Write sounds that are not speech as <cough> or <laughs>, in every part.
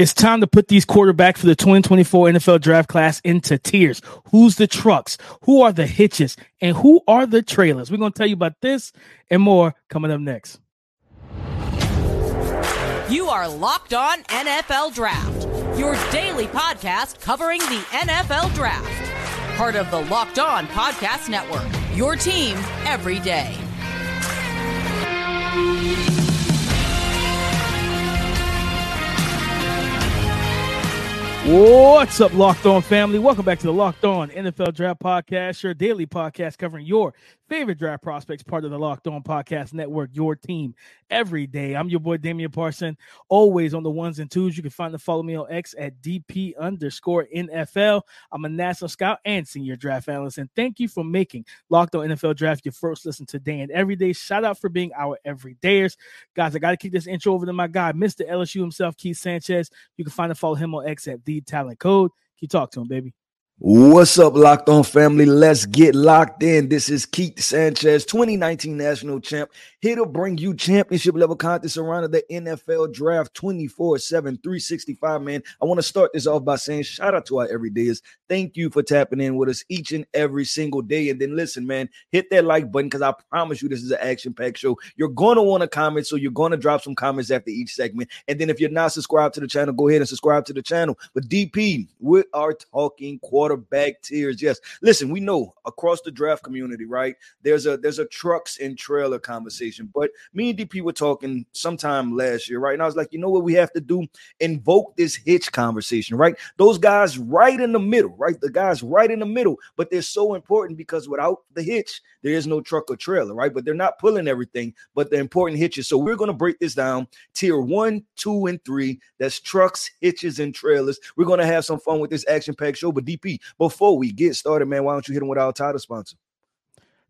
It's time to put these quarterbacks for the 2024 NFL draft class into tiers. Who's the trucks? Who are the hitches? And who are the trailers? We're going to tell you about this and more coming up next. You are Locked On NFL Draft, your daily podcast covering the NFL Draft. Part of the Locked On Podcast Network, your team every day. What's up, Locked On family? Welcome back to the Locked On NFL Draft Podcast, your daily podcast covering your favorite draft prospects, part of the Locked On Podcast Network, your team every day. I'm your boy Damian Parson, always on the ones and twos. You can find and follow me on X at DP underscore NFL. I'm a national scout and senior draft analyst. And thank you for making Locked On NFL Draft your first listen today and every day. Shout out for being our everydayers. Guys, I got to kick this intro over to my guy, Mr. LSU himself, Keith Sanchez. You can find and follow him on X at the talent code. You talk to him, baby? What's up, Locked On family? Let's get locked in. This is Keith Sanchez, 2019 national champ, here to bring you championship level content surrounding the NFL draft 24 7, 365. Man, I want to start this off by saying shout out to our everydayers. Thank you for tapping in with us each and every single day. And then listen, man, hit that like button because I promise you this is an action packed show. You're going to want to comment, so you're going to drop some comments after each segment. And then if you're not subscribed to the channel, go ahead and subscribe to the channel. But DP, we are talking quarter quarterback tiers. Yes, listen, we know across the draft community, right? There's a there's a trucks and trailer conversation. But me and DP were talking sometime last year, right? And I was like, you know what we have to do? Invoke this hitch conversation, right? Those guys right in the middle, right? The guys right in the middle, but they're so important because without the hitch, there is no truck or trailer, right? But they're not pulling everything, but the important hitches. So we're to break this down tier one, two, and three. That's trucks, hitches, and trailers. We're to have some fun with this action packed show. But DP, before we get started, man, why don't you hit them with our title sponsor?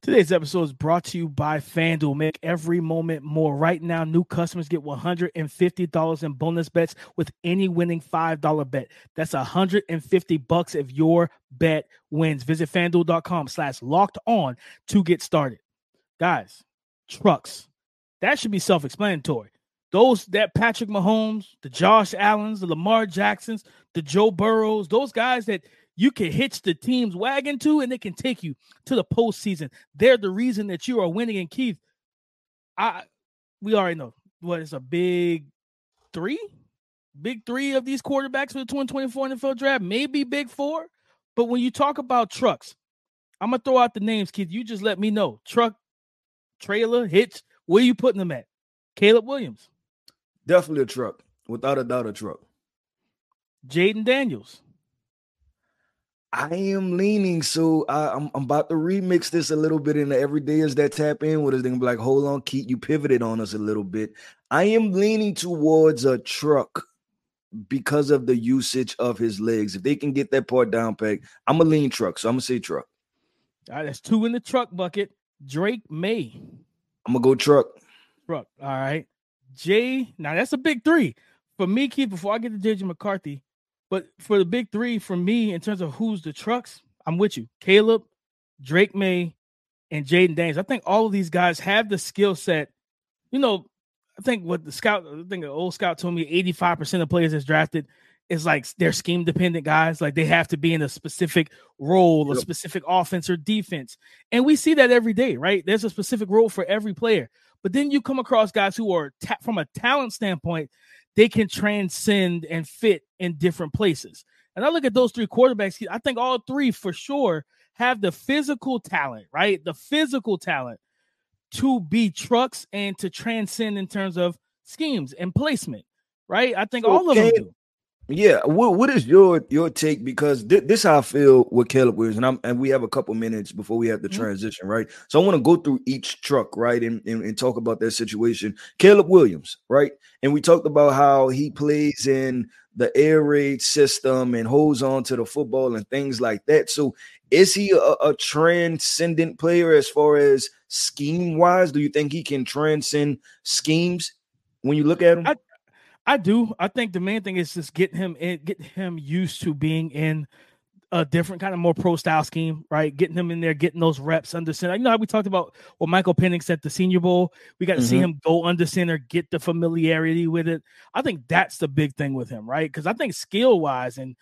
Today's episode is brought to you by FanDuel. Make every moment more. Right now, new customers get $150 in bonus bets with any winning $5 bet. That's 150 bucks if your bet wins. Visit fanduel.com slash locked on to get started. Guys, trucks. That should be self-explanatory. Those that Patrick Mahomes, the Josh Allens, the Lamar Jacksons, the Joe Burrows, those guys that – you can hitch the team's wagon to, and they can take you to the postseason. They're the reason that you are winning. And Keith, I we already know what is a big three, big three of these quarterbacks for the 2024 NFL draft, maybe big four. But when you talk about trucks, I'm gonna throw out the names, Keith. You just let me know. Truck, trailer, hitch. Where are you putting them at? Caleb Williams. Definitely a truck. Without a doubt, a truck. Jayden Daniels. I am leaning, so I, am I'm about to remix this a little bit in the everydayers that tap in with us. They're gonna be like, hold on, Keith, you pivoted on us a little bit. I am leaning towards a truck because of the usage of his legs. If they can get that part down peg, I'm a lean truck, so I'm gonna say truck. All right, that's two in the truck bucket. Drake Maye. I'm gonna go truck. Truck. All right. Jay. Now that's a big three. For me, Keith, before I get to JJ McCarthy, but for the big three, for me, in terms of who's the trucks, I'm with you. Caleb, Drake Maye, and Jayden Daniels. I think all of these guys have the skill set. You know, I think what the scout, I think an old scout told me 85% of players that's drafted is like they're scheme dependent guys. Like they have to be in a specific role, yep. a specific offense or defense. And we see that every day, right? There's a specific role for every player. But then you come across guys who are, ta- from a talent standpoint, they can transcend and fit in different places. And I look at those three quarterbacks, I think all three for sure have the physical talent, right? The physical talent to be trucks and to transcend in terms of schemes and placement, right? I think so all of them do. Yeah, what what is your your take? Because th- this how I feel with Caleb Williams, and I'm and we have a couple minutes before we have the mm-hmm. transition, right? So I want to go through each truck, right, and, and, and talk about that situation. Caleb Williams, right, and we talked about how he plays in the air raid system and holds on to the football and things like that. So is he a, a transcendent player as far as scheme wise? Do you think he can transcend schemes when you look at him? I, I do. I think the main thing is just getting him in, get him used to being in a different kind of more pro style scheme, right? Getting him in there, getting those reps under center. You know how we talked about what Michael Penix at the Senior Bowl. We got to mm-hmm. see him go under center, get the familiarity with it. I think that's the big thing with him, right? Because I think skill wise and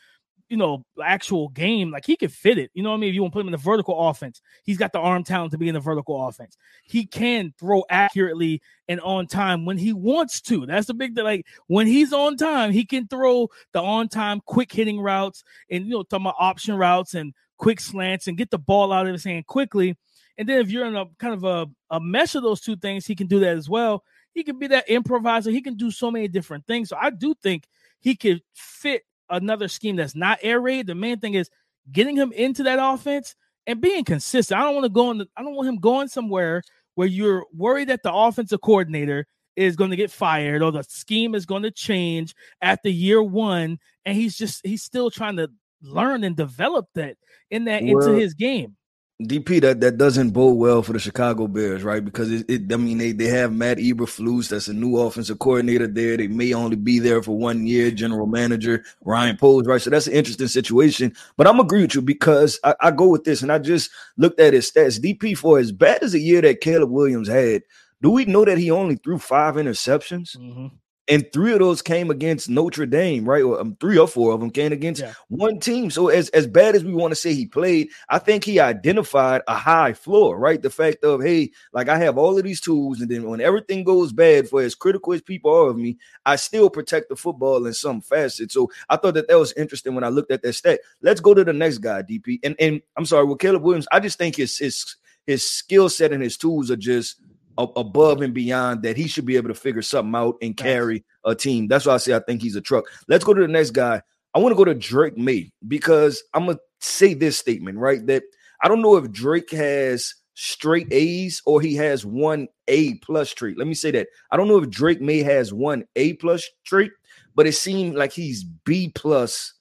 you know, actual game, like he could fit it. You know what I mean? If you want to put him in the vertical offense, he's got the arm talent to be in the vertical offense. He can throw accurately and on time when he wants to. That's the big thing. Like when he's on time, he can throw the on time, quick hitting routes and you know, talking about option routes and quick slants and get the ball out of his hand quickly. And then if you're in a kind of a, a mesh of those two things, he can do that as well. He can be that improviser. He can do so many different things. So I do think he could fit another scheme that's not air raid. The main thing is getting him into that offense and being consistent. I don't want to go in. The, I don't want him going somewhere where you're worried that the offensive coordinator is going to get fired or the scheme is going to change after year one, and he's just he's still trying to learn and develop that in that well, into his game. DP, that, that doesn't bode well for the Chicago Bears, right? Because it, it I mean, they, they have Matt Eberflus, that's a new offensive coordinator there. They may only be there for one year, general manager Ryan Poles, right? So that's an interesting situation. But I'm agree with you because I, I go with this, and I just looked at his stats. DP for as bad as a year that Caleb Williams had, do we know that he only threw five interceptions? Mm-hmm and three of those came against Notre Dame, right? Or um, three or four of them came against yeah. one team. So as as bad as we want to say he played, I think he identified a high floor, right? The fact of hey, like I have all of these tools, and then when everything goes bad, for as critical as people are of me, I still protect the football in some facet. So I thought that that was interesting when I looked at that stat. Let's go to the next guy, DP. And and I'm sorry, with Caleb Williams, I just think his his his skill set and his tools are just above and beyond that he should be able to figure something out and carry a team. That's why I say I think he's a truck. Let's go to the next guy. I want to go to Drake Maye because I'm gonna say this statement right that I don't know if Drake has straight A's or he has one A plus trait. Let me say that I don't know if Drake Maye has one A plus trait, but it seemed like he's B plus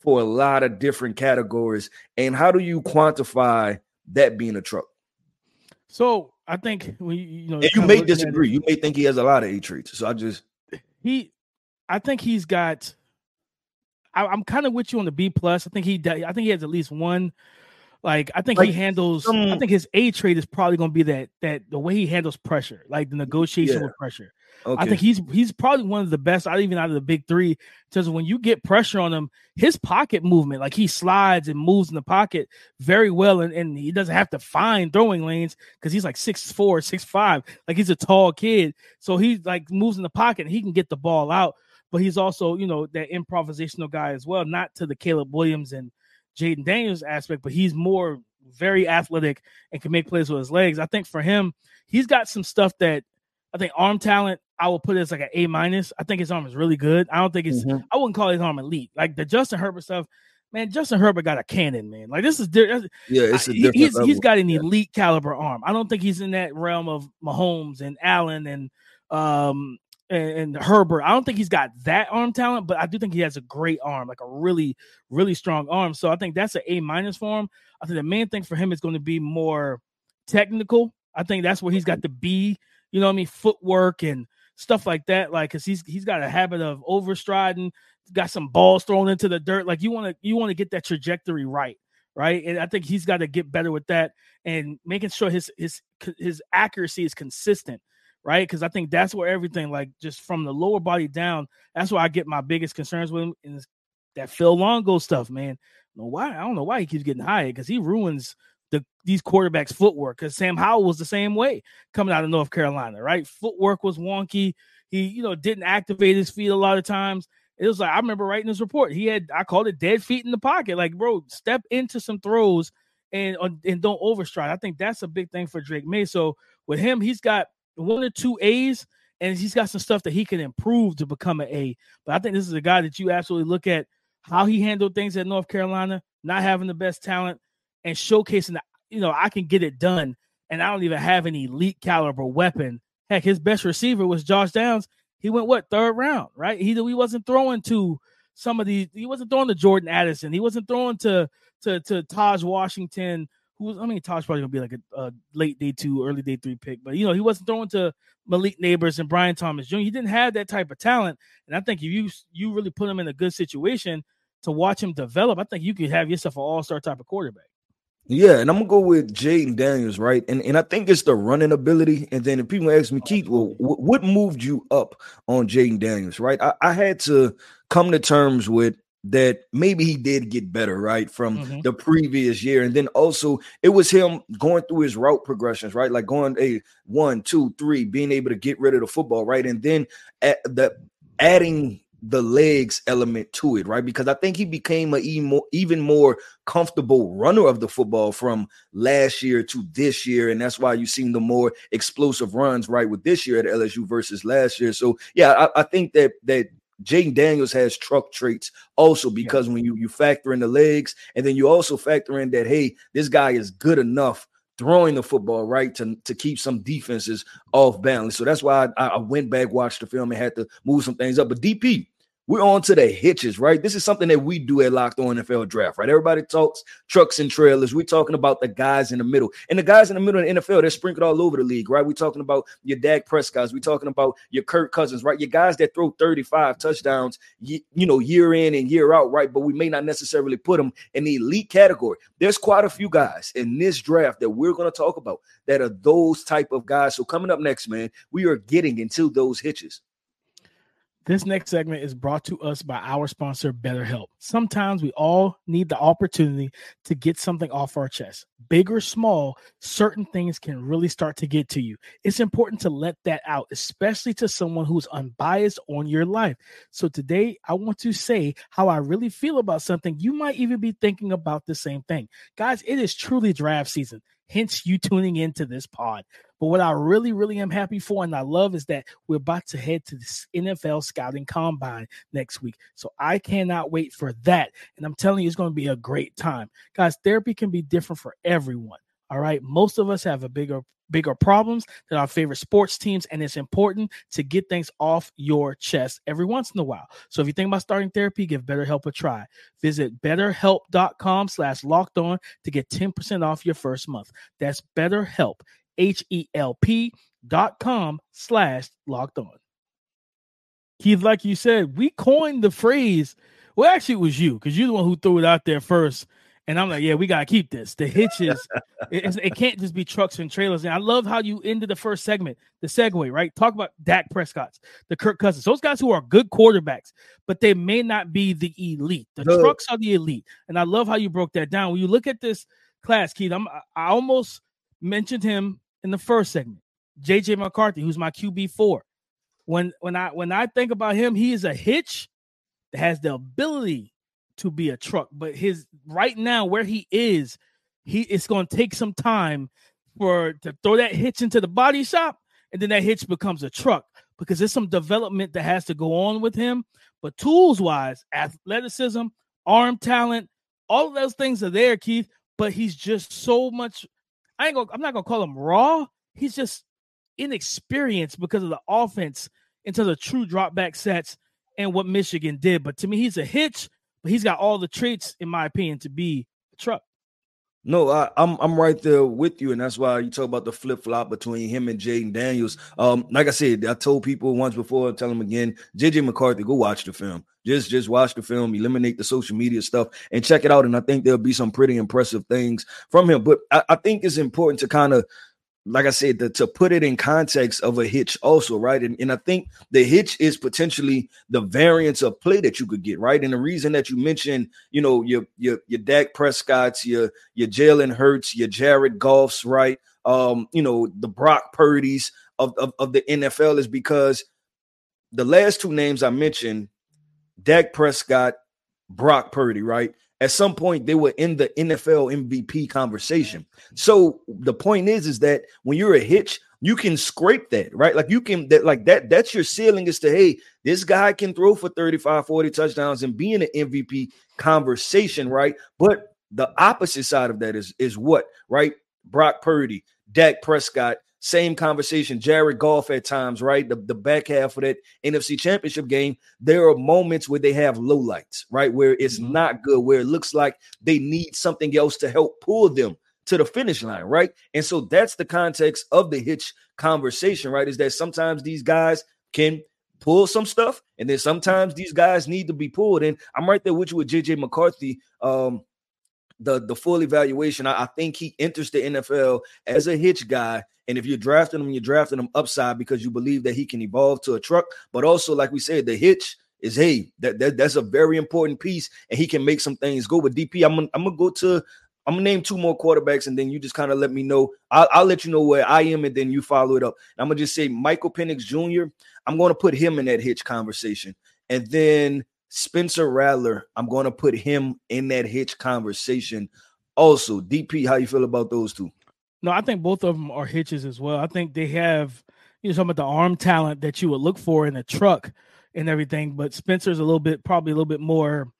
for a lot of different categories. And how do you quantify that being a truck? So I think we, you know, and you may disagree. You may think he has a lot of A traits. So I just he, I think he's got. I, am kind of with you on the B plus. I think he, I think he has at least one. Like I think like, he handles. I think his A trait is probably going to be that that the way he handles pressure, like the negotiation yeah. with pressure. Okay. I think he's he's probably one of the best out even out of the big three. Because when you get pressure on him, his pocket movement, like he slides and moves in the pocket very well, and, and he doesn't have to find throwing lanes because he's like six four, six five, like he's a tall kid. So he like moves in the pocket and he can get the ball out. But he's also, you know, that improvisational guy as well, not to the Caleb Williams and Jayden Daniels aspect, but he's more very athletic and can make plays with his legs. I think for him, he's got some stuff that I think arm talent I will put it as like an A minus. I think his arm is really good. I don't think it's. Mm-hmm. I wouldn't call his arm elite. Like the Justin Herbert stuff, man. Justin Herbert got a cannon, man. Like this is different. Yeah, it's a different he's, he's got an elite yeah. caliber arm. I don't think he's in that realm of Mahomes and Allen and um and, and, Herbert. I don't think he's got that arm talent, but I do think he has a great arm, like a really, really strong arm. So I think that's an A minus for him. I think the main thing for him is going to be more technical. I think that's where he's got to be. You know what I mean? Footwork and stuff like that. Like, cause he's he's got a habit of overstriding, got some balls thrown into the dirt. Like you want to you want to get that trajectory right, right? And I think he's got to get better with that and making sure his his his accuracy is consistent, right? Because I think that's where everything, like just from the lower body down, that's where I get my biggest concerns with him. And that Phil Longo stuff, man. Why I don't know why he keeps getting hired because he ruins the these quarterbacks' footwork because Sam Howell was the same way coming out of North Carolina, right? Footwork was wonky. He, you know, didn't activate his feet a lot of times. It was like I remember writing this report. He had I called it dead feet in the pocket. Like, bro, step into some throws and uh, and don't overstride. I think that's a big thing for Drake Maye. So with him, he's got one or two A's, and he's got some stuff that he can improve to become an A. But I think this is a guy that you absolutely look at how he handled things at North Carolina, not having the best talent, and showcasing that you know I can get it done, and I don't even have an elite caliber weapon. Heck, his best receiver was Josh Downs. He went what third round, right? He he wasn't throwing to some of these. He wasn't throwing to Jordan Addison. He wasn't throwing to to to Tahj Washington. Who was I mean, Tahj probably gonna be like a, a, late day two, early day three pick, but you know he wasn't throwing to Malik Nabers and Brian Thomas Jr. He didn't have that type of talent, and I think if you you really put him in a good situation, to watch him develop, I think you could have yourself an all-star type of quarterback. Yeah, and I'm gonna go with Jayden Daniels, right? And and I think it's the running ability. And then if people ask me, Keith, well, what moved you up on Jayden Daniels, right? I, I, had to come to terms with that maybe he did get better, right, from mm-hmm. the previous year. And then also it was him going through his route progressions, right? Like going a one, two, three, being able to get rid of the football, right? And then at the adding the legs element to it, right? Because I think he became a even more even more comfortable runner of the football from last year to this year, and that's why you've seen the more explosive runs, right, with this year at LSU versus last year. So yeah, I, I think that that Jayden Daniels has truck traits also because yeah. when you you factor in the legs, and then you also factor in that hey, this guy is good enough throwing the football right to, to keep some defenses off balance. So that's why I, I went back, watched the film, and had to move some things up. But DP, we're on to the hitches, right? This is something that we do at Locked On NFL Draft, right? Everybody talks trucks and trailers. We're talking about the guys in the middle. And the guys in the middle of the NFL, they're sprinkled all over the league, right? We're talking about your Dak Prescott. We're talking about your Kirk Cousins, right? Your guys that throw 35 touchdowns, you know, year in and year out, right? But we may not necessarily put them in the elite category. There's quite a few guys in this draft that we're going to talk about that are those type of guys. So coming up next, man, we are getting into those hitches. This next segment is brought to us by our sponsor, BetterHelp. Sometimes we all need the opportunity to get something off our chest. Big or small, certain things can really start to get to you. It's important to let that out, especially to someone who's unbiased on your life. So today, I want to say how I really feel about something. You might even be thinking about the same thing. Guys, it is truly draft season hence you tuning into this pod. But what I really, really am happy for and I love is that we're about to head to this NFL scouting combine next week. So I cannot wait for that. And I'm telling you, it's going to be a great time. Guys, therapy can be different for everyone. All right. Most of us have a bigger bigger problems than our favorite sports teams, and it's important to get things off your chest every once in a while. So if you think about starting therapy, give BetterHelp a try. Visit betterhelp.com slash locked on to get 10% off your first month. That's BetterHelp, H-E-L-P dot com slash locked on. Keith, like you said, we coined the phrase. Well, actually, it was you because you're the one who threw it out there first and I'm like, yeah, we gotta keep this. The hitches, it, it, can't just be trucks and trailers. And I love how you ended the first segment, the segue, right? Talk about Dak Prescott's, the Kirk Cousins, those guys who are good quarterbacks, but they may not be the elite. The no. trucks are the elite, and I love how you broke that down. When you look at this class, Keith, I'm, I almost mentioned him in the first segment, JJ McCarthy, who's my QB four. When when I when I think about him, he is a hitch that has the ability to be a truck, but his right now where he is, he it's going to take some time for to throw that hitch into the body shop, and then that hitch becomes a truck because there's some development that has to go on with him. But tools wise, athleticism, arm talent, all of those things are there, Keith. But he's just so much. I ain't gonna. I'm not gonna call him raw. He's just inexperienced because of the offense into the true drop back sets and what Michigan did. But to me, he's a hitch but he's got all the traits, in my opinion, to be a truck. No, I, am I'm, I'm right there with you, and that's why you talk about the flip flop between him and Jayden Daniels. Um, like I said, I told people once before, tell them again. JJ McCarthy, go watch the film. Just just watch the film, eliminate the social media stuff, and check it out. And I think there'll be some pretty impressive things from him. But I, I think it's important to kind of like I said, the, to put it in context of a hitch, also, right? And, and I think the hitch is potentially the variance of play that you could get, right? And the reason that you mentioned, you know, your your your Dak Prescott's, your your Jalen Hurts, your Jared Goff's, right? Um, you know, the Brock Purdy's of, of, of the NFL is because the last two names I mentioned, Dak Prescott, Brock Purdy, right? At some point they were in the NFL MVP conversation. So the point is, is that when you're a hitch, you can scrape that, right? Like you can that like that, that's your ceiling is to hey, this guy can throw for 35, 40 touchdowns and be in an MVP conversation, right? But the opposite side of that is is what, right? Brock Purdy, Dak Prescott, same conversation. Jared Goff at times, right? The, the back half of that NFC championship game, there are moments where they have low lights, right? Where it's mm-hmm. not good, where it looks like they need something else to help pull them to the finish line, right? And so that's the context of the hitch conversation, right? Is that sometimes these guys can pull some stuff, and then sometimes these guys need to be pulled. And I'm right there with you with JJ McCarthy. Um, the the full evaluation, I, I think he enters the NFL as a hitch guy. And if you're drafting him, you're drafting him upside because you believe that he can evolve to a truck. But also, like we said, the hitch is hey, that, that that's a very important piece, and he can make some things go. With DP, I'm gonna, I'm gonna go to I'm gonna name two more quarterbacks, and then you just kind of let me know. I'll, I'll, let you know where I am, and then you follow it up. And I'm gonna just say Michael Penix Jr. I'm gonna put him in that hitch conversation, and then Spencer Rattler. I'm gonna put him in that hitch conversation. Also, DP, how you feel about those two? No, I think both of them are hitches as well. I think they have you know some of the arm talent that you would look for in a truck and everything, but Spencer's a little bit probably a little bit more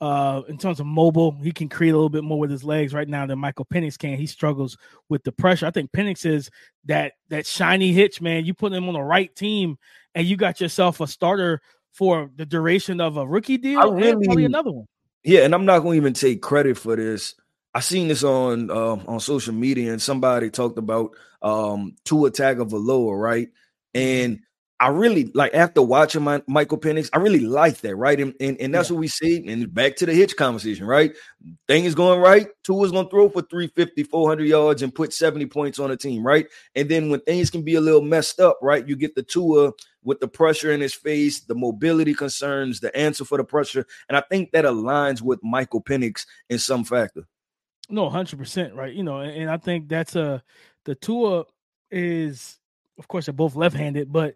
uh, in terms of mobile, he can create a little bit more with his legs right now than Michael Penix can. He struggles with the pressure. I think Penix is that that shiny hitch, man. You put him on the right team, and you got yourself a starter for the duration of a rookie deal. I really, probably another one. Yeah, and I'm not going to even take credit for this. I seen this on uh, on social media, and somebody talked about um, Tua Tagovailoa, right? And I really like after watching my Michael Penix, I really like that, right? And and, and that's yeah. what we see. And back to the hitch conversation, right? Thing is going right. Tua's gonna throw for 350, 400 yards and put 70 points on the team, right? And then when things can be a little messed up, right? You get the Tua with the pressure in his face, the mobility concerns, the answer for the pressure. And I think that aligns with Michael Penix in some factor. No, 100%, right? You know, and, and I think that's a the Tua is, of course, they're both left handed, but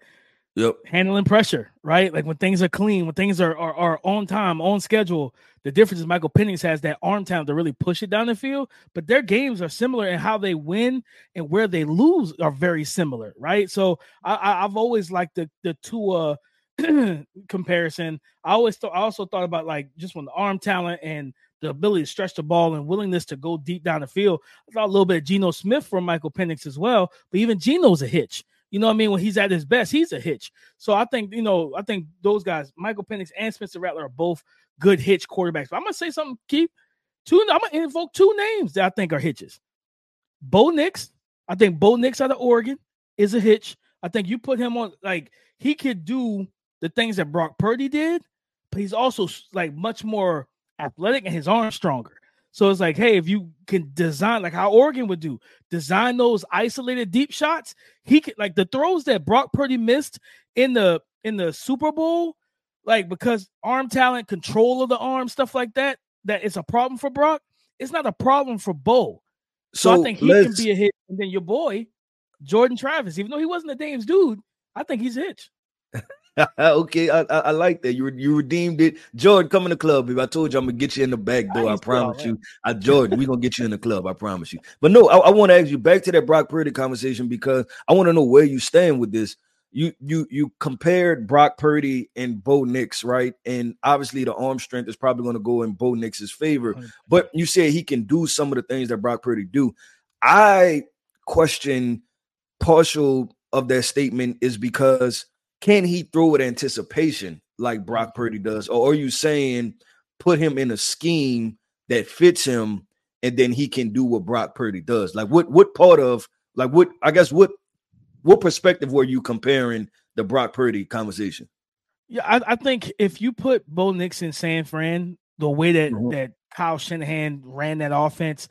Yep. Handling pressure, right? Like when things are clean, when things are, are, are on time, on schedule. The difference is Michael Penix has that arm talent to really push it down the field, but their games are similar and how they win and where they lose are very similar, right? So I, have always liked the the Tua <clears throat> comparison. I always thought I also thought about like just when the arm talent and the ability to stretch the ball and willingness to go deep down the field. I thought a little bit of Geno Smith from Michael Penix as well, but even Geno's a hitch. You know what I mean? When he's at his best, he's a hitch. So I think, you know, I think those guys, Michael Penix and Spencer Rattler, are both good hitch quarterbacks. But I'm gonna say something, Keith. Two, I'm gonna invoke two names that I think are hitches. Bo Nix, I think Bo Nix out of Oregon is a hitch. I think you put him on like he could do the things that Brock Purdy did, but he's also like much more athletic and his arm stronger. So it's like, hey, if you can design like how Oregon would do, design those isolated deep shots, he could like the throws that Brock Purdy missed in the in the Super Bowl, like because arm talent, control of the arm, stuff like that, that is a problem for Brock. It's not a problem for Bo. So, so I think he can be a hit. And then your boy, Jordan Travis, even though he wasn't a Dame's dude, I think he's a hitch. <laughs> okay, I, I, I, like that. You you redeemed it. Jordan, come in the club. If I told you I'm gonna get you in the back door, I, I promise you. I Jordan, we're gonna get you in the club. I promise you. But no, I, I want to ask you back to that Brock Purdy conversation because I want to know where you stand with this. You you you compared Brock Purdy and Bo Nix, right? And obviously the arm strength is probably going to go in Bo Nix's favor. But you said he can do some of the things that Brock Purdy do. I question partial of that statement is because can he throw with anticipation like Brock Purdy does? Or are you saying put him in a scheme that fits him and then he can do what Brock Purdy does? Like what what part of like what I guess what what perspective were you comparing the Brock Purdy conversation? Yeah, I, I think if you put Bo Nix in San Fran, the way that mm-hmm. that Kyle Shanahan ran that offense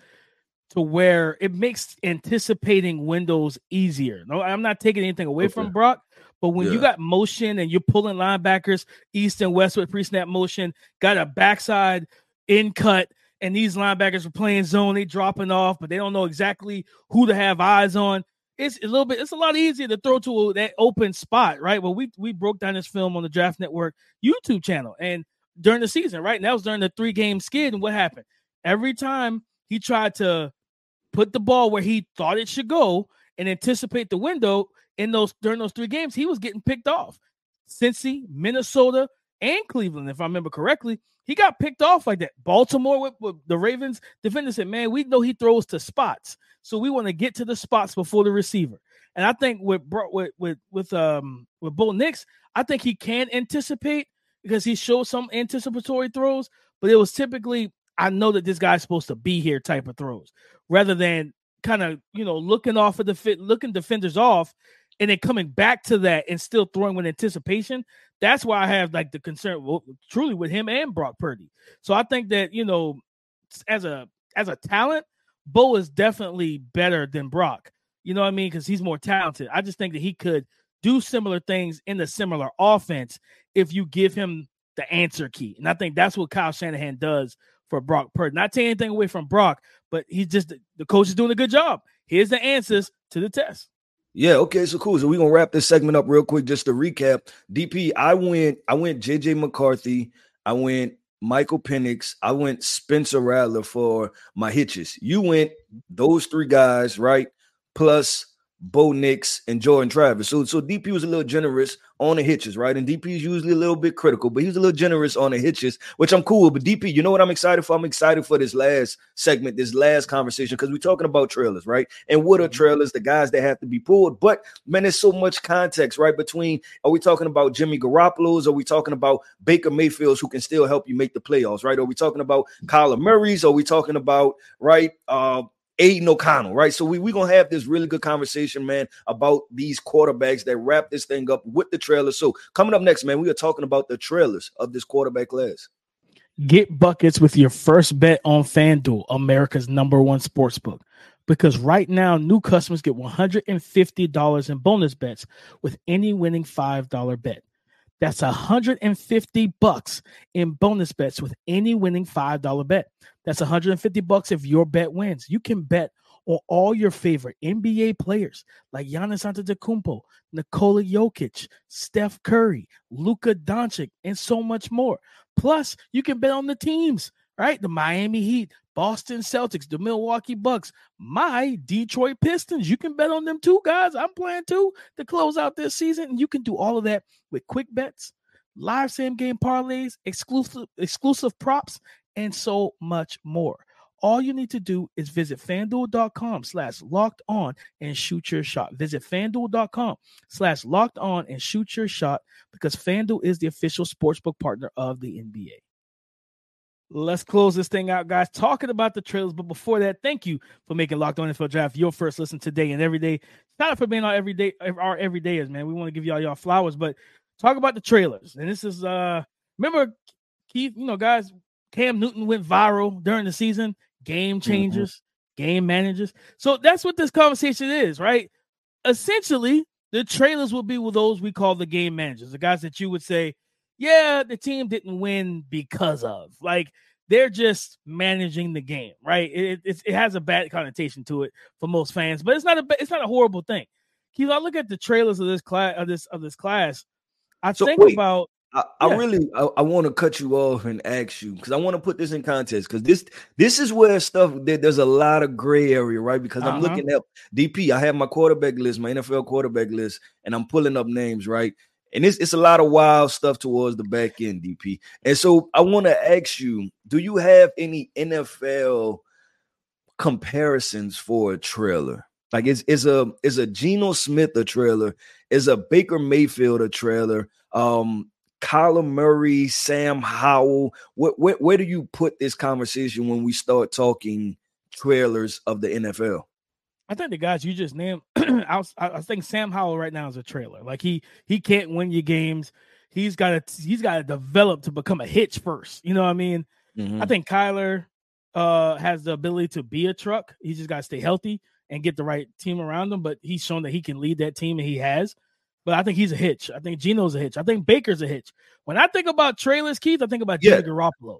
to where it makes anticipating windows easier. No, I'm not taking anything away okay. from Brock, but when yeah. you got motion and you're pulling linebackers east and west with pre-snap motion, got a backside in cut, and these linebackers are playing zone, they dropping off, but they don't know exactly who to have eyes on. It's a little bit, it's a lot easier to throw to that open spot, right? Well, we we broke down this film on the Draft Network YouTube channel, and during the season, right? And that was during the three game skid. And what happened? Every time he tried to put the ball where he thought it should go and anticipate the window, in those during those three games, he was getting picked off. Cincy, Minnesota, and Cleveland, if I remember correctly, he got picked off like that. Baltimore with, with the Ravens defender said, "Man, we know he throws to spots, so we want to get to the spots before the receiver." And I think with with with with um with Bo Nix, I think he can anticipate because he showed some anticipatory throws, but it was typically I know that this guy's supposed to be here type of throws rather than kind of you know looking off of the fit, looking defenders off and then coming back to that and still throwing with anticipation. That's why I have like the concern well, truly with him and Brock Purdy. So I think that you know, as a as a talent, Bo is definitely better than Brock. You know what I mean? Because he's more talented. I just think that he could do similar things in the similar offense if you give him the answer key. And I think that's what Kyle Shanahan does for Brock Purdy. Not taking anything away from Brock, but he's just the coach is doing a good job. Here's the answers to the test. Yeah, okay, so cool. So we're gonna wrap this segment up real quick. Just to recap. DP, I went, I went JJ McCarthy, I went Michael Penix, I went Spencer Rattler for my hitches. You went those three guys, right? Plus Bo Nix and Jordan Travis. So so DP was a little generous on the hitches, right? And DP is usually a little bit critical, but he was a little generous on the hitches, which I'm cool. But DP, you know what I'm excited for? I'm excited for this last segment, this last conversation, because we're talking about trailers, right? And what are mm-hmm. trailers? The guys that have to be pulled. But man, there's so much context, right? Between are we talking about Jimmy Garoppolo's? Are we talking about Baker Mayfield's who can still help you make the playoffs, right? Are we talking about Kyler Murray's? Are we talking about right? Uh Aidan O'Connell, right? So we we gonna have this really good conversation, man, about these quarterbacks that wrap this thing up with the trailers. So coming up next, man, we are talking about the trailers of this quarterback class. Get buckets with your first bet on FanDuel, America's number one sports book. Because right now, new customers get $150 in bonus bets with any winning $5 bet. That's 150 bucks in bonus bets with any winning $5 bet. That's 150 bucks if your bet wins. You can bet on all your favorite NBA players like Giannis Antetokounmpo, Nikola Jokic, Steph Curry, Luka Doncic, and so much more. Plus, you can bet on the teams, right? The Miami Heat, Boston Celtics, the Milwaukee Bucks, my Detroit Pistons. You can bet on them too, guys. I'm playing too to close out this season. And you can do all of that with quick bets, live same game parlays, exclusive exclusive props, and so much more. All you need to do is visit fanduel.com slash locked on and shoot your shot. Visit fanduel.com slash locked on and shoot your shot because Fanduel is the official sportsbook partner of the NBA. Let's close this thing out, guys. Talking about the trailers, but before that, thank you for making Locked On NFL Draft your first listen today and every day. Shout out for being our everyday, our everydayers, man. We want to give y'all y'all flowers, but talk about the trailers. And this is uh, remember Keith, you know, guys, Cam Newton went viral during the season. Game mm-hmm. changers, mm-hmm. game managers. So that's what this conversation is, right? Essentially, the trailers will be with those we call the game managers, the guys that you would say yeah, the team didn't win because of like they're just managing the game, right? It, it, it has a bad connotation to it for most fans, but it's not a it's not a horrible thing. Keith, I look at the trailers of this class of this of this class. I so think wait, about. I, yeah. I really I, I want to cut you off and ask you because I want to put this in context because this this is where stuff there, there's a lot of gray area, right? Because I'm uh-huh. looking at DP. I have my quarterback list, my NFL quarterback list, and I'm pulling up names, right? And it's, it's a lot of wild stuff towards the back end, DP. And so I want to ask you, do you have any NFL comparisons for a trailer? Like is is a is a Geno Smith a trailer? Is a Baker Mayfield a trailer? Um Kyler Murray, Sam Howell. What, where, where do you put this conversation when we start talking trailers of the NFL? I think the guys you just named, <clears throat> I, was, I think Sam Howell right now is a trailer. Like he he can't win you games. He's got to he's got to develop to become a hitch first. You know what I mean? Mm-hmm. I think Kyler uh, has the ability to be a truck. He just got to stay healthy and get the right team around him. But he's shown that he can lead that team, and he has. But I think he's a hitch. I think Geno's a hitch. I think Baker's a hitch. When I think about trailers, Keith, I think about yeah. Jimmy Garoppolo.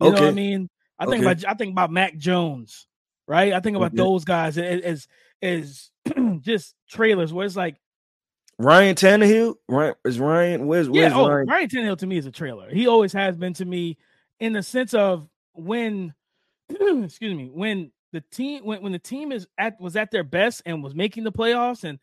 You okay. know what I mean? I think okay. about I think about Mac Jones right? I think about those guys as as <clears throat> just trailers where it's like Ryan Tannehill. Right? Is Ryan? Where's where's yeah, oh, Ryan? Ryan Tannehill to me is a trailer. He always has been to me in the sense of when, <clears throat> excuse me, when the team when, when the team is at was at their best and was making the playoffs and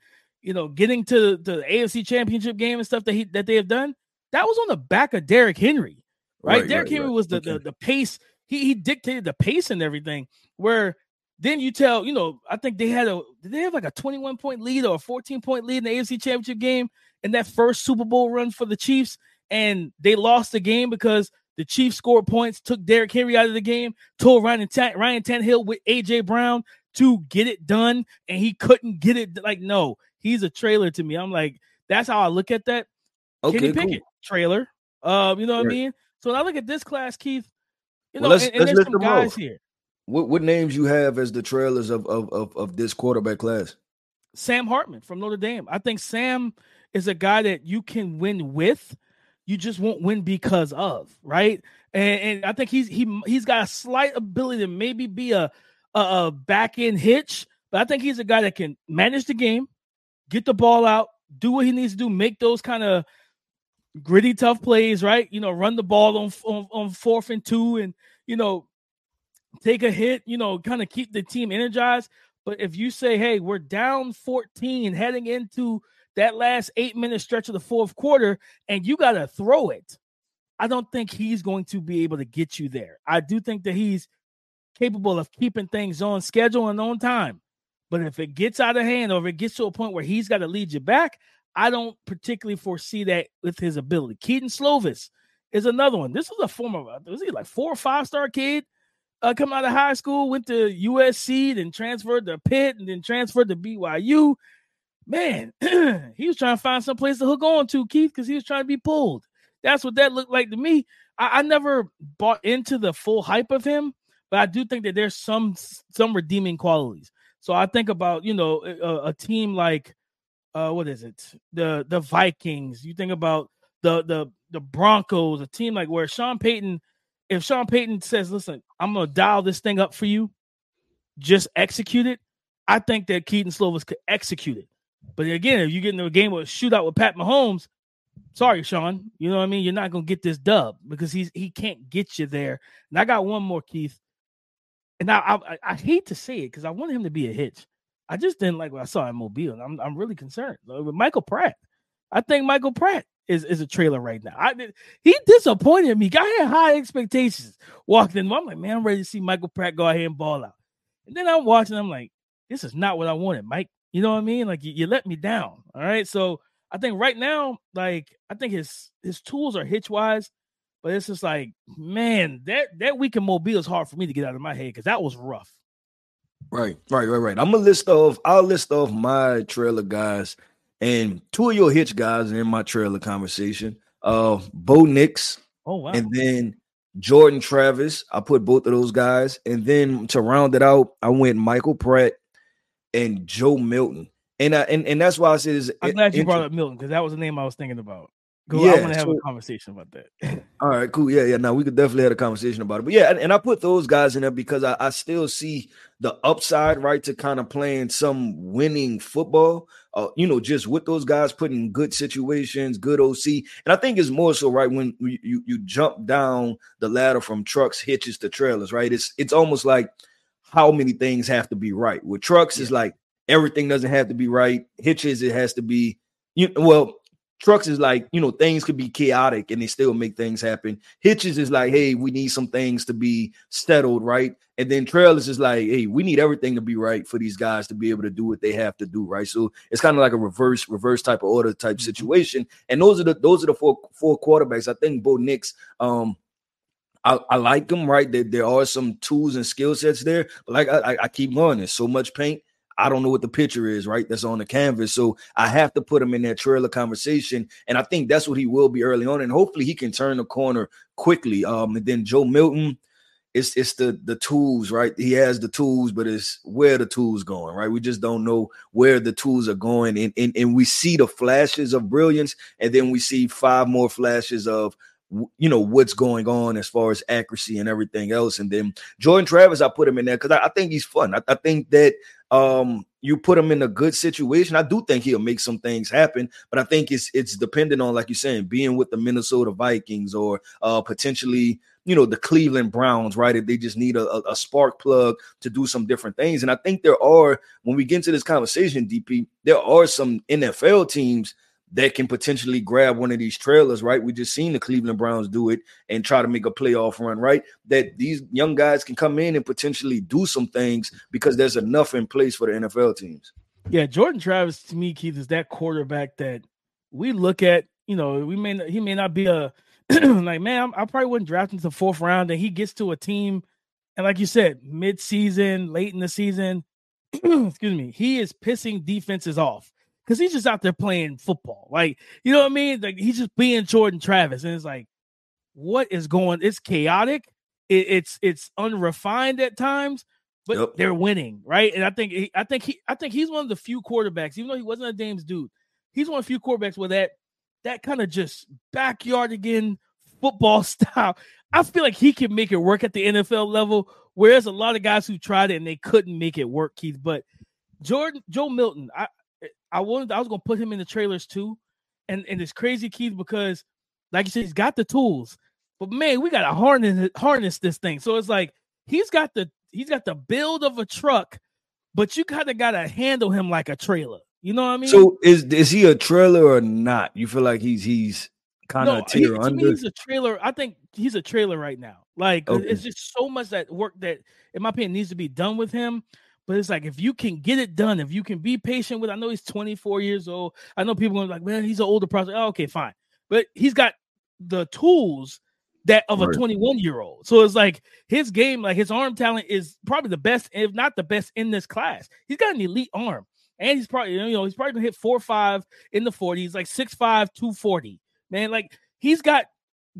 you know getting to the AFC Championship game and stuff that he that they have done. That was on the back of Derrick Henry, right? right Derrick right, Henry right. was the, okay. the the pace. He he dictated the pace and everything. Where then you tell, you know, I think they had a did they have like a 21 point lead or a 14 point lead in the AFC championship game in that first Super Bowl run for the Chiefs, and they lost the game because the Chiefs scored points, took Derrick Henry out of the game, told Ryan Tan- Ryan Tannehill with AJ Brown to get it done, and he couldn't get it. Like, no, he's a trailer to me. I'm like, that's how I look at that. Okay, Kenny cool. Pickett, trailer. Um, you know what Right. I mean? So when I look at this class, Keith, you Well, know, let's- and, and let's there's some guys off. here. What what names you have as the trailers of of of, of this quarterback class? Sam Hartman from Notre Dame. I think Sam is a guy that you can win with. You just won't win because of, right? And, and I think he's he he's got a slight ability to maybe be a a, a back end hitch, but I think he's a guy that can manage the game, get the ball out, do what he needs to do, make those kind of gritty, tough plays, right? You know, run the ball on on, on fourth and two, and you know, take a hit. You know, kind of keep the team energized. But if you say, hey, we're down 14 heading into that last eight minute stretch of the fourth quarter, and you got to throw it, I don't think he's going to be able to get you there. I do think that he's capable of keeping things on schedule and on time. But if it gets out of hand or if it gets to a point where he's got to lead you back, I don't particularly foresee that with his ability. Kedon Slovis is another one. This was a former, was he like four or five star kid? uh, coming out of high school, went to USC, then transferred to Pitt, and then transferred to BYU. Man, <clears throat> he was trying to find some place to hook on to, Keith, because he was trying to be pulled. That's what that looked like to me. I, I never bought into the full hype of him, but I do think that there's some some redeeming qualities. So I think about you know a, a team like uh, what is it the the Vikings. You think about the the the Broncos, a team like where Sean Payton if Sean Payton says, "Listen, I'm to dial this thing up for you, just execute it," I think that Kedon Slovis could execute it. But again, if you get into a game with a shootout with Pat Mahomes, sorry, Sean, you know what I mean. You're not to get this dub because he's he can't get you there. And I got one more, Keith. And I I, I hate to say it because I wanted him to be a hitch. I just didn't like what I saw in Mobile. I'm I'm really concerned Uh, with Michael Pratt. I think Michael Pratt is, is a trailer right now. I he disappointed me. I had high expectations. Walked in, I'm like, man, I'm ready to see Michael Pratt go ahead and ball out. And then I'm watching, I'm like, this is not what I wanted, Mike. You know what I mean? Like you, you let me down. All right. So I think right now, like I think his his tools are hitch wise, but it's just like, man, that that week in Mobile is hard for me to get out of my head because that was rough. Right, right, right, right. I'm gonna list off. I'll list off my trailer guys, and two of your hitch guys in my trailer conversation. Uh, Bo Nix, Oh wow. and then Jordan Travis. I put both of those guys, and then to round it out, I went Michael Pratt and Joe Milton. And I, and and that's why I said I'm glad you brought up Milton because that was the name I was thinking about. I Yeah, want to have so- a conversation about that. <coughs> All right, cool. Yeah, yeah. Now we could definitely have a conversation about it. But yeah, and, and I put those guys in there because I, I still see the upside, right, to kind of playing some winning football. Uh, you know, just with those guys putting good situations, good OC. And I think it's more so right when you, you you jump down the ladder from trucks, hitches to trailers, right? It's it's almost like how many things have to be right. With trucks, it's like everything doesn't have to be right. Hitches, it has to be you well, trucks is like you know things could be chaotic and they still make things happen. Hitches is like hey we need some things to be settled right? And then trailers is like hey we need everything to be right for these guys to be able to do what they have to do right? So it's kind of like a reverse reverse type of order type situation. And those are the those are the four four quarterbacks. I think bo nix um I, I like them, right? There, there are some tools and skill sets there, but like I, I- I keep there's so much paint. I don't know what the picture is, right? That's on the canvas. So I have to put him in that trailer conversation. And I think that's what he will be early on. And hopefully he can turn the corner quickly. Um, and then Joe Milton, it's it's the the tools, right? He has the tools, but it's where the tools going, right? We just don't know where the tools are going. And, and, and we see the flashes of brilliance, and then we see five more flashes of you know what's going on as far as accuracy and everything else. And then Jordan Travis, I put him in there because I, I think he's fun. I, I think that um you put him in a good situation. I do think he'll make some things happen, but I think it's it's dependent on, like you're saying, being with the Minnesota Vikings or uh potentially, you know, the Cleveland Browns, right? If they just need a, a spark plug to do some different things. And I think there are, when we get into this conversation, DP, there are some NFL teams that can potentially grab one of these trailers, right? We just seen the Cleveland Browns do it and try to make a playoff run, right? That these young guys can come in and potentially do some things because there's enough in place for the NFL teams. Yeah, Jordan Travis to me, Keith, is that quarterback that we look at. You know, we may not, he may not be a <clears throat> like man. I probably wouldn't draft him to the fourth round, and he gets to a team, and like you said, mid season, late in the season, <clears throat> excuse me, he is pissing defenses off because he's just out there playing football. Like, you know what I mean? Like he's just being Jordan Travis, and it's like, what is going? It's chaotic. It, it's it's unrefined at times, but yep. they're winning, right? And I think he, I think he I think he's one of the few quarterbacks, even though he wasn't a Dame's dude, he's one of the few quarterbacks where that that kind of just backyard again football <laughs> style. I feel like he can make it work at the NFL level, whereas a lot of guys who tried it and they couldn't make it work, Keith. But Jordan Joe Milton, I Eh, I wanted I was gonna put him in the trailers too, and and it's crazy, Keith, because like you said, he's got the tools, but man, we gotta harness harness this thing. So it's like he's got the he's got the build of a truck, but you kind of gotta handle him like a trailer. You know what I mean? So is is he a trailer or not? You feel like he's he's kind of no, a tier he, under? he's a trailer. I think he's a trailer right now. Like okay. it's just so much that work that, in my opinion, needs to be done with him. But it's like if you can get it done, if you can be patient with, I know he's 24 years old. I know people are like, man, he's an older prospect. Oh, okay, fine. But he's got the tools that of a 21 year old. So it's like his game, like his arm talent is probably the best, if not the best in this class. He's got an elite arm. And he's probably, you know, he's probably gonna hit four or five in the 40s, like six five, 240. Man, like he's got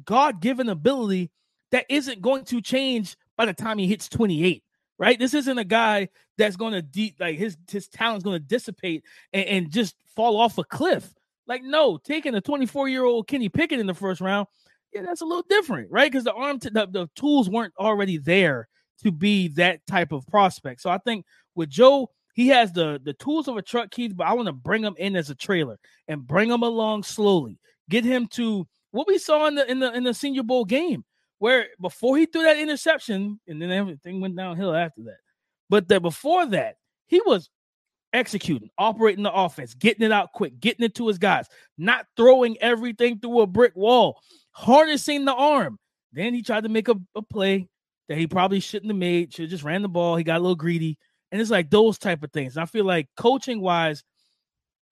God given ability that isn't going to change by the time he hits 28 right? This isn't a guy that's going to deep like his his talent's going to dissipate and, and, just fall off a cliff. Like no, taking a 24 year old Kenny Pickett in the first round, yeah, that's a little different, right? Because the arm t- the, the tools weren't already there to be that type of prospect. So I think with Joe, he has the the tools of a truck, Keith, but I want to bring him in as a trailer and bring him along slowly. Get him to what we saw in the in the in the Senior Bowl game where before he threw that interception, and then everything went downhill after that. But that before that, he was executing, operating the offense, getting it out quick, getting it to his guys, not throwing everything through a brick wall, harnessing the arm. Then he tried to make a, a play that he probably shouldn't have made. Should have just ran the ball. He got a little greedy. And it's like those type of things. And I feel like coaching wise,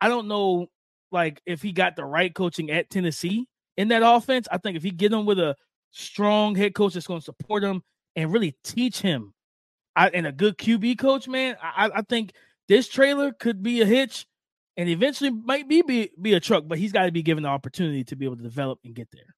I don't know like if he got the right coaching at Tennessee in that offense. I think if he get him with a strong head coach that's going to support him and really teach him. I, and a good QB coach, man, I, I think this trailer could be a hitch and eventually might be, be, be a truck, but he's got to be given the opportunity to be able to develop and get there.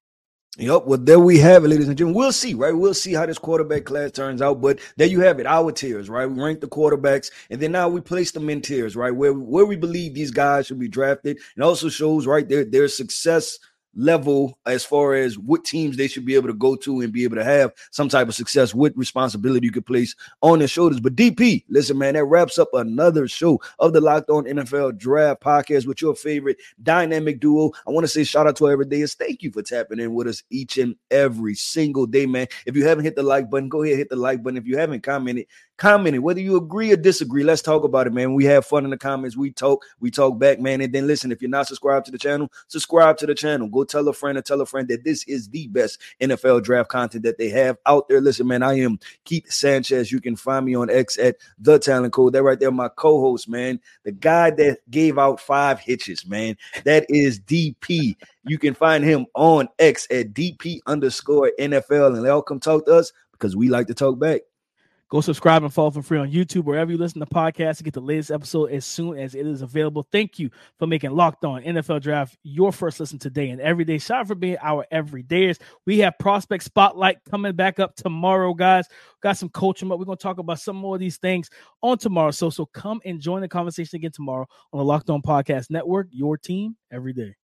Yep. Well, there we have it, ladies and gentlemen. We'll see, right? We'll see how this quarterback class turns out. But there you have it, our tiers, right? We rank the quarterbacks, and then now we place them in tiers, right? Where where we believe these guys should be drafted, and also shows right their their success level as far as what teams they should be able to go to and be able to have some type of success with responsibility you could place on their shoulders. But DP, listen, man, that wraps up another show of the Locked On NFL Draft Podcast with your favorite dynamic duo. I want to say shout out to everydayers. Thank you for tapping in with us each and every single day, man. If you haven't hit the like button, go ahead hit the like button. If you haven't commented, commenting, whether you agree or disagree. Let's talk about it, man. We have fun in the comments. We talk, we talk back, man. And then listen, if you're not subscribed to the channel, subscribe to the channel. Go tell a friend or tell a friend that this is the best NFL draft content that they have out there. Listen, man, I am Keith Sanchez. You can find me on X at the talent code. That right there, my co-host, man. The guy that gave out five hitches, man. That is DP. You can find him on X at DP underscore NFL. And they'll come talk to us because we like to talk back. Go subscribe and follow for free on YouTube, wherever you listen to podcasts to get the latest episode as soon as it is available. Thank you for making Locked On NFL Draft your first listen today and every day. Shout out for being our everydayers. We have Prospect Spotlight coming back up tomorrow, guys. Got some coaching, but we're going to talk about some more of these things on tomorrow. So, so come and join the conversation again tomorrow on the Locked On Podcast Network, your team every day.